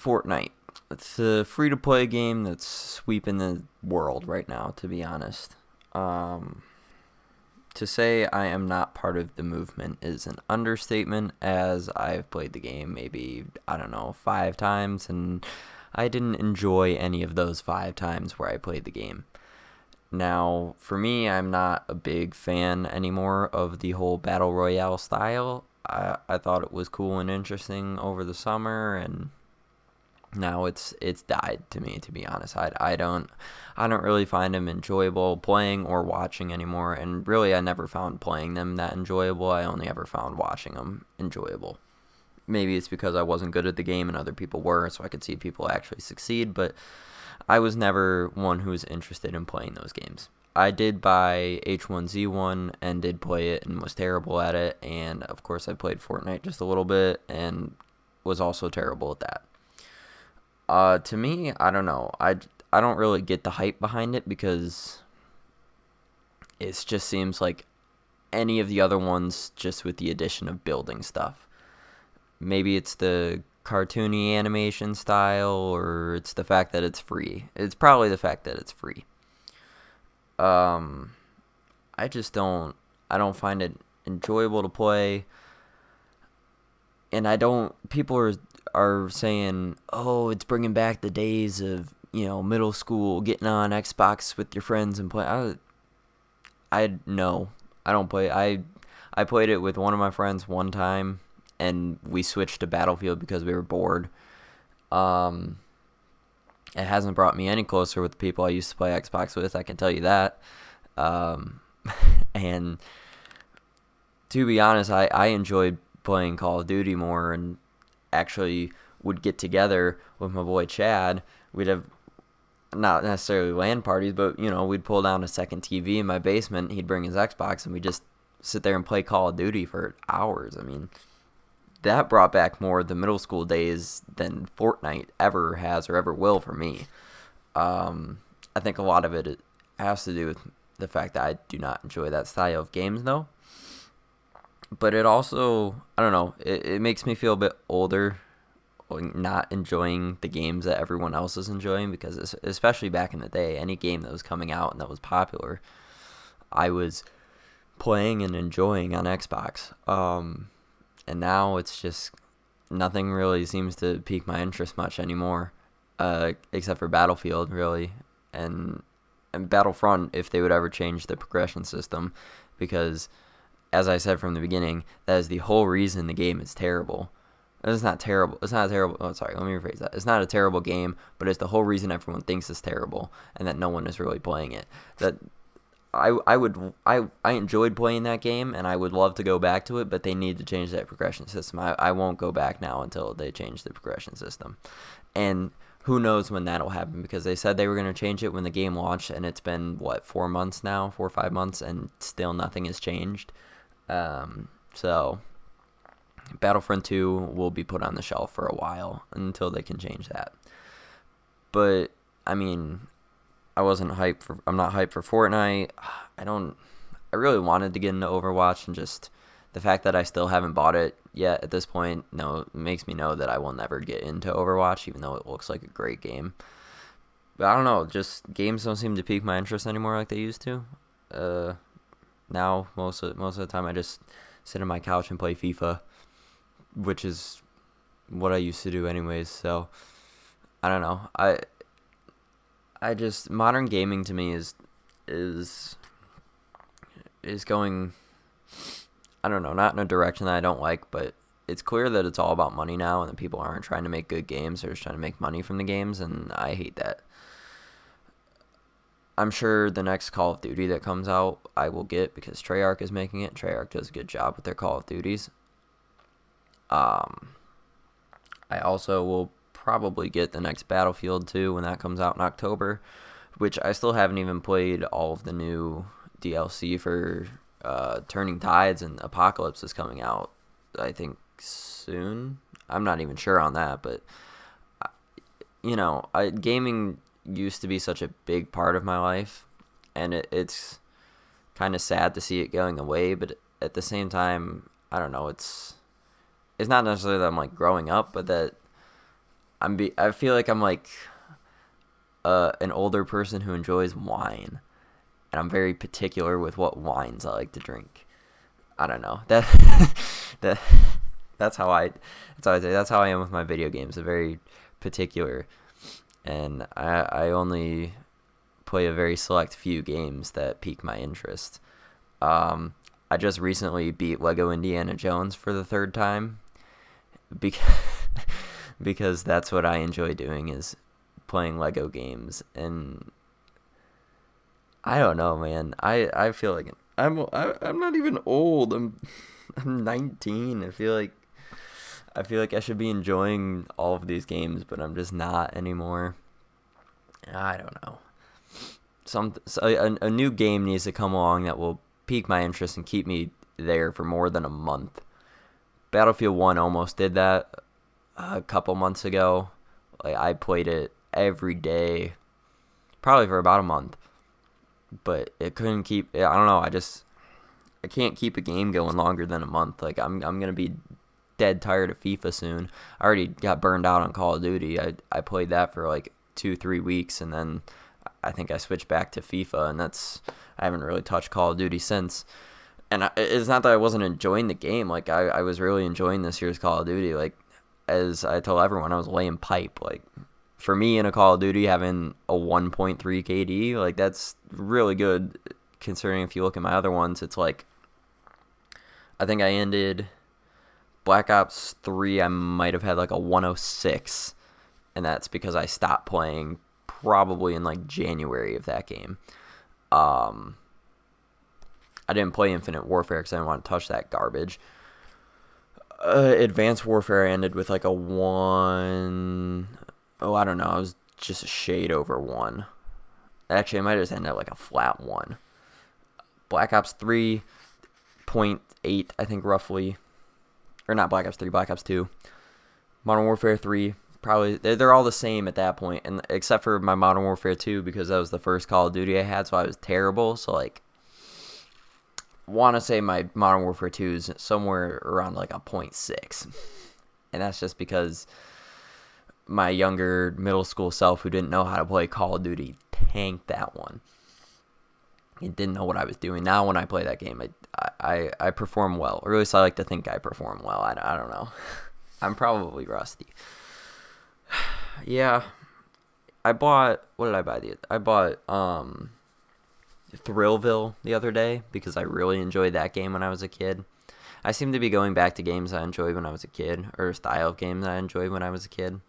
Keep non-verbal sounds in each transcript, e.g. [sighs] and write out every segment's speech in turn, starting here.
Fortnite. It's a free to play game that's sweeping the world right now, to be honest. Um, to say I am not part of the movement is an understatement, as I've played the game maybe, I don't know, five times, and I didn't enjoy any of those five times where I played the game. Now, for me, I'm not a big fan anymore of the whole Battle Royale style. I, I thought it was cool and interesting over the summer, and now it's it's died to me to be honest. I, I don't i don't really find them enjoyable playing or watching anymore and really i never found playing them that enjoyable. I only ever found watching them enjoyable. Maybe it's because i wasn't good at the game and other people were so i could see people actually succeed but i was never one who was interested in playing those games. I did buy h1z1 and did play it and was terrible at it and of course i played fortnite just a little bit and was also terrible at that uh, to me, I don't know. I, I don't really get the hype behind it because it just seems like any of the other ones just with the addition of building stuff. Maybe it's the cartoony animation style or it's the fact that it's free. It's probably the fact that it's free. Um I just don't I don't find it enjoyable to play and I don't people are are saying, "Oh, it's bringing back the days of you know middle school, getting on Xbox with your friends and play." I, I no, I don't play. I I played it with one of my friends one time, and we switched to Battlefield because we were bored. Um, it hasn't brought me any closer with the people I used to play Xbox with. I can tell you that. Um, [laughs] and to be honest, I I enjoyed playing Call of Duty more and actually would get together with my boy Chad. We'd have not necessarily LAN parties, but you know, we'd pull down a second TV in my basement. He'd bring his Xbox, and we'd just sit there and play Call of Duty for hours. I mean, that brought back more the middle school days than Fortnite ever has or ever will for me. Um, I think a lot of it has to do with the fact that I do not enjoy that style of games, though but it also I don't know it, it makes me feel a bit older not enjoying the games that everyone else is enjoying because especially back in the day any game that was coming out and that was popular I was playing and enjoying on Xbox. Um, and now it's just nothing really seems to pique my interest much anymore uh, except for Battlefield really and and Battlefront if they would ever change the progression system because as I said from the beginning, that is the whole reason the game is terrible. It's not terrible. It's not a terrible. Oh, sorry. Let me rephrase that. It's not a terrible game, but it's the whole reason everyone thinks it's terrible and that no one is really playing it. That I I would I I enjoyed playing that game and I would love to go back to it, but they need to change that progression system. I I won't go back now until they change the progression system, and who knows when that'll happen because they said they were going to change it when the game launched, and it's been what four months now, four or five months, and still nothing has changed. Um, so Battlefront 2 will be put on the shelf for a while until they can change that. But I mean, I wasn't hyped for I'm not hyped for Fortnite. I don't I really wanted to get into Overwatch and just the fact that I still haven't bought it yet at this point, no, makes me know that I will never get into Overwatch even though it looks like a great game. But I don't know, just games don't seem to pique my interest anymore like they used to. Uh now most of most of the time I just sit on my couch and play FIFA, which is what I used to do anyways. So I don't know. I I just modern gaming to me is is is going I don't know, not in a direction that I don't like, but it's clear that it's all about money now and that people aren't trying to make good games, they're just trying to make money from the games and I hate that. I'm sure the next Call of Duty that comes out, I will get because Treyarch is making it. Treyarch does a good job with their Call of Duties. Um, I also will probably get the next Battlefield 2 when that comes out in October, which I still haven't even played all of the new DLC for uh, Turning Tides and Apocalypse is coming out, I think, soon. I'm not even sure on that, but, uh, you know, I, gaming used to be such a big part of my life, and it, it's kind of sad to see it going away. But at the same time, I don't know. It's it's not necessarily that I'm like growing up, but that I'm be I feel like I'm like uh, an older person who enjoys wine, and I'm very particular with what wines I like to drink. I don't know that [laughs] that that's how I that's how I say that's how I am with my video games. I'm very particular, and I I only play a very select few games that pique my interest. Um, I just recently beat Lego Indiana Jones for the third time [laughs] because [laughs] because that's what I enjoy doing is playing Lego games and I don't know, man. I I feel like I'm I, I'm not even old. I'm [laughs] I'm 19. I feel like I feel like I should be enjoying all of these games, but I'm just not anymore. I don't know. Some so a, a new game needs to come along that will pique my interest and keep me there for more than a month. Battlefield 1 almost did that a couple months ago. Like I played it every day, probably for about a month, but it couldn't keep. I don't know. I just I can't keep a game going longer than a month. Like I'm I'm gonna be dead tired of FIFA soon. I already got burned out on Call of Duty. I I played that for like two three weeks and then I think I switched back to FIFA and that's I haven't really touched Call of Duty since. And I, it's not that I wasn't enjoying the game. Like I, I was really enjoying this year's Call of Duty. Like as I told everyone, I was laying pipe. Like for me in a Call of Duty having a 1.3 KD, like that's really good considering if you look at my other ones, it's like I think I ended Black Ops 3 I might have had like a 106 and that's because I stopped playing probably in like January of that game. Um I didn't play Infinite Warfare cuz I didn't want to touch that garbage. Uh, Advanced Warfare ended with like a 1 oh, I don't know. It was just a shade over one. Actually, I might just ended up like a flat one. Black Ops 3.8, I think, roughly. Or not Black Ops 3, Black Ops 2. Modern Warfare 3, probably. They're, they're all the same at that point, and except for my Modern Warfare 2, because that was the first Call of Duty I had, so I was terrible. So, like, want to say my Modern Warfare 2 is somewhere around like a 0.6. And that's just because my younger middle school self who didn't know how to play Call of Duty tanked that one. He didn't know what I was doing. Now when I play that game, I I, I perform well, or at least I like to think I perform well. I, I don't know. [laughs] I'm probably rusty. [sighs] yeah, I bought. What did I buy? The I bought um, Thrillville the other day because I really enjoyed that game when I was a kid. I seem to be going back to games I enjoyed when I was a kid, or style of games I enjoyed when I was a kid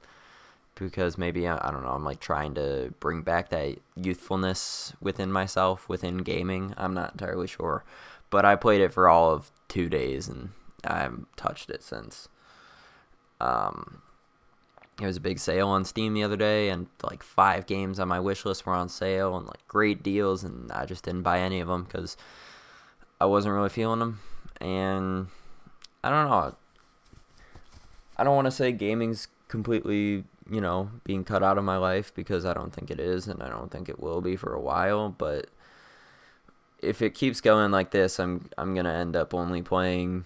because maybe I don't know I'm like trying to bring back that youthfulness within myself within gaming. I'm not entirely sure, but I played it for all of two days and I haven't touched it since. Um, there was a big sale on Steam the other day, and like five games on my wish list were on sale and like great deals, and I just didn't buy any of them because I wasn't really feeling them, and I don't know. I don't want to say gaming's completely you know, being cut out of my life because I don't think it is and I don't think it will be for a while, but if it keeps going like this, I'm I'm to end up only playing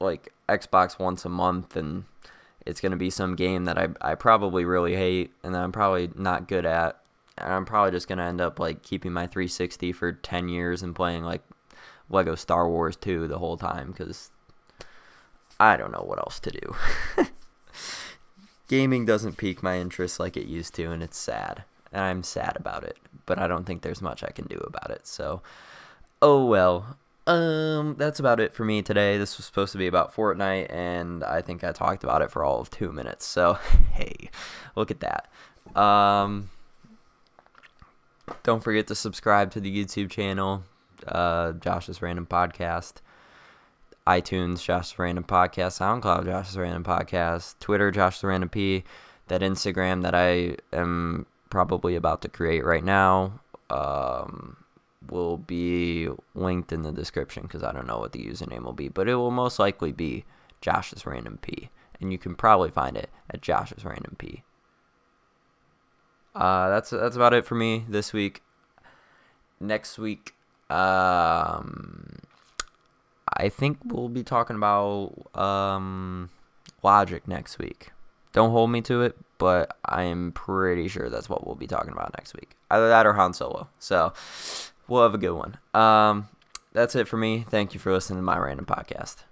like Xbox once a month and it's to be some game that I I probably really hate and that I'm probably not good at. And I'm probably just to end up like keeping my 360 for 10 years and playing like Lego Star Wars 2 the whole time cuz I don't know what else to do. [laughs] gaming doesn't pique my interest like it used to, and it's sad. And I'm sad about it, but I don't think there's much I can do about it. So, oh well. Um, that's about it for me today. This was supposed to be about Fortnite, and I think I talked about it for all of two minutes. So, [laughs] hey, look at that. Um, don't forget to subscribe to the YouTube channel, uh, Josh's Random Podcast iTunes, Josh's Random Podcast, SoundCloud, Josh's Random Podcast, Twitter, Josh the Random P, that Instagram that I am probably about to create right now um, will be linked in the description because I don't know what the username will be, but it will most likely be Josh's Random P, and you can probably find it at Josh's Random P. Uh, that's that's about it for me this week. Next week, um, I think we'll be talking about um, Logic next week. Don't hold me to it, but I am pretty sure that's what we'll be talking about next week. Either that or Han Solo. So we'll have a good one. Um, that's it for me. Thank you for listening to my random podcast.